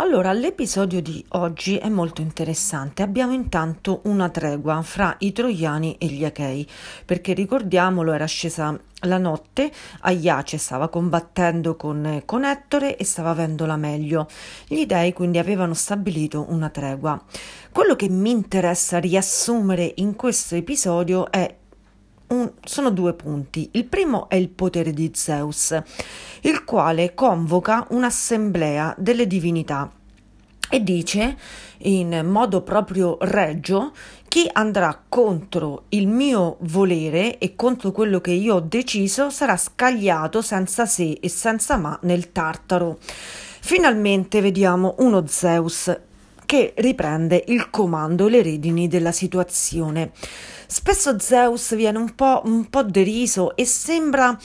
Allora, l'episodio di oggi è molto interessante. Abbiamo intanto una tregua fra i troiani e gli achei, perché ricordiamolo, era scesa la notte, Aiace stava combattendo con, con Ettore e stava avendola meglio. Gli dei quindi avevano stabilito una tregua. Quello che mi interessa riassumere in questo episodio è sono due punti. Il primo è il potere di Zeus, il quale convoca un'assemblea delle divinità e dice in modo proprio regio chi andrà contro il mio volere e contro quello che io ho deciso sarà scagliato senza se e senza ma nel Tartaro. Finalmente vediamo uno Zeus che riprende il comando e le redini della situazione. Spesso Zeus viene un po', un po' deriso e sembra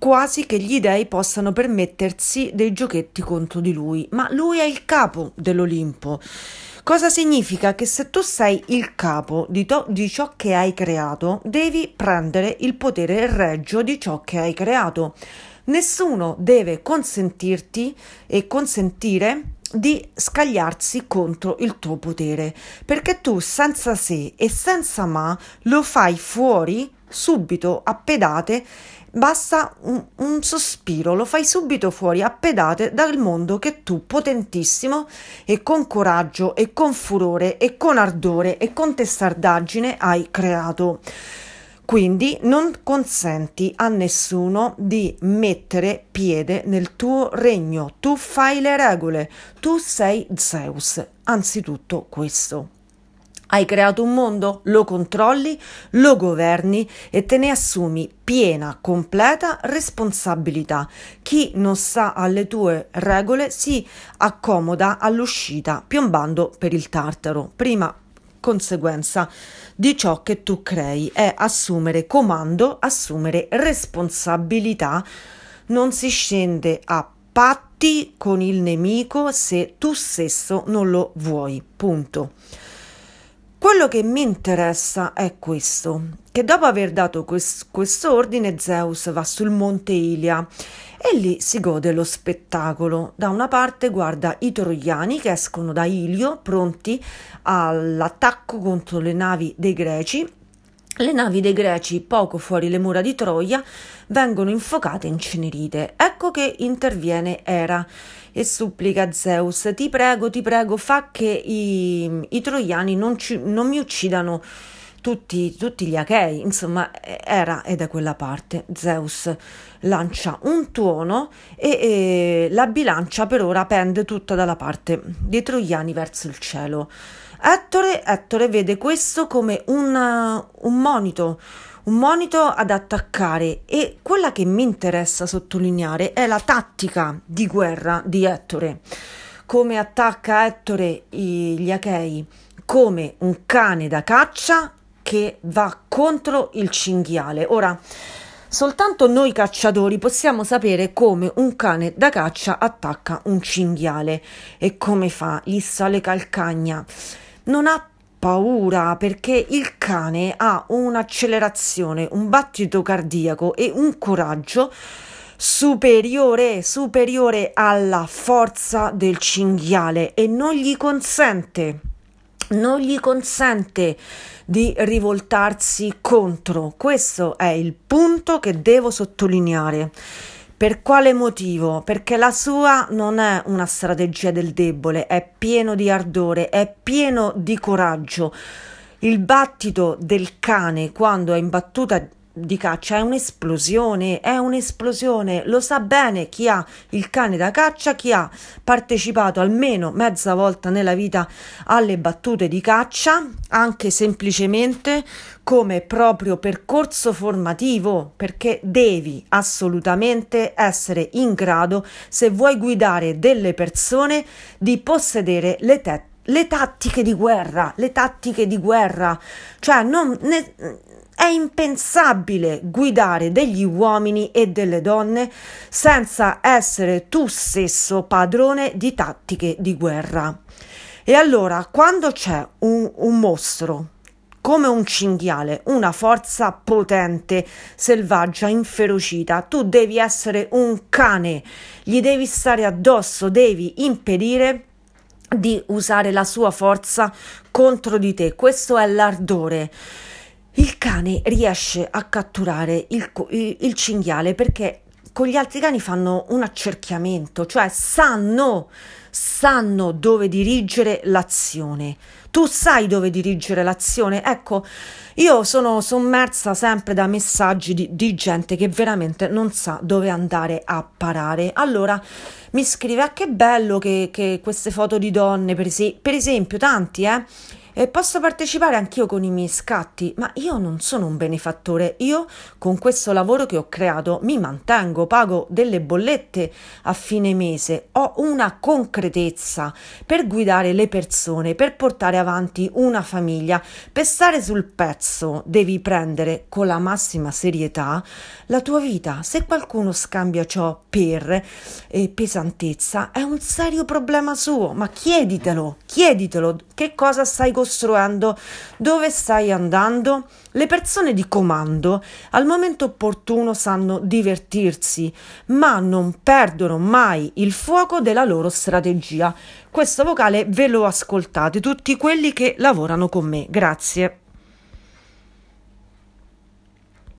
quasi che gli dei possano permettersi dei giochetti contro di lui, ma lui è il capo dell'Olimpo. Cosa significa? Che se tu sei il capo di, to- di, ciò che hai creato, devi prendere il potere reggio di ciò che hai creato. Nessuno deve consentirti e consentire di scagliarsi contro il tuo potere, perché tu senza se e senza ma lo fai fuori subito a pedate Basta un, un, sospiro, lo fai subito fuori a pedate dal mondo che tu potentissimo e con coraggio e con furore e con ardore e con testardaggine hai creato. Quindi non consenti a nessuno di mettere piede nel tuo regno, tu fai le regole, tu sei Zeus, anzitutto questo. Hai creato un mondo, lo controlli, lo governi e te ne assumi piena, completa responsabilità. Chi non sta alle tue regole si accomoda all'uscita, piombando per il tartaro. Prima conseguenza di ciò che tu crei è assumere comando, assumere responsabilità. Non si scende a patti con il nemico se tu stesso non lo vuoi. Punto. Quello che mi interessa è questo, che dopo aver dato questo ordine Zeus va sul monte Ilia e lì si gode lo spettacolo. Da una parte guarda i troiani che escono da Ilio pronti all'attacco contro le navi dei greci le navi dei greci, poco fuori le mura di Troia, vengono infocate e incenerite. Ecco che interviene Era e supplica Zeus: Ti prego, ti prego, fa che i, i troiani non, ci, non mi uccidano tutti, tutti, gli achei. Insomma, Era è da quella parte. Zeus lancia un tuono e, e la bilancia per ora pende tutta dalla parte dei troiani verso il cielo. Ettore, Ettore vede questo come un, un monito, un monito ad attaccare e quella che mi interessa sottolineare è la tattica di guerra di Ettore. Come attacca Ettore gli Achei? Come un cane da caccia che va contro il cinghiale. Ora, soltanto noi cacciatori possiamo sapere come un cane da caccia attacca un cinghiale e come fa, gli sale calcagna non ha paura perché il cane ha un'accelerazione, un battito cardiaco e un coraggio superiore, superiore alla forza del cinghiale e non gli consente, non gli consente di rivoltarsi contro. Questo è il punto che devo sottolineare. Per quale motivo? Perché la sua non è una strategia del debole, è pieno di ardore, è pieno di coraggio. Il battito del cane quando è in battuta di caccia è un'esplosione, è un'esplosione, lo sa bene chi ha il cane da caccia, chi ha partecipato almeno mezza volta nella vita alle battute di caccia, anche semplicemente come proprio percorso formativo, perché devi assolutamente essere in grado, se vuoi guidare delle persone, di possedere le tette le tattiche di guerra, le tattiche di guerra, cioè non, ne, impensabile guidare degli uomini e delle donne senza essere tu stesso padrone di tattiche di guerra. E allora, quando c'è un, un mostro come un cinghiale, una forza potente, selvaggia, inferocita. Tu devi essere un cane, gli devi stare addosso, devi impedire di usare la sua forza contro di te. Questo è l'ardore. Il cane riesce a catturare il, il, cinghiale perché con gli altri cani fanno un accerchiamento, cioè sanno, sanno dove dirigere l'azione. Tu sai dove dirigere l'azione? Ecco, io sono sommersa sempre da messaggi di, di gente che veramente non sa dove andare a parare. Allora mi scrive: Ah, che bello che, che queste foto di donne, per, es- per esempio, tanti, eh e posso partecipare anch'io con i miei scatti, ma io non sono un benefattore. Io con questo lavoro che ho creato mi mantengo, pago delle bollette a fine mese, ho una concretezza per guidare le persone, per portare avanti una famiglia, per stare sul pezzo devi prendere con la massima serietà la tua vita. Se qualcuno scambia ciò per eh, pesantezza è un serio problema suo, ma chieditelo, chieditelo che cosa stai costruendo, dove stai andando. Le persone di comando al momento opportuno sanno divertirsi, ma non perdono mai il fuoco della loro strategia. Questo vocale ve lo ascoltate tutti quelli che lavorano con me. Grazie.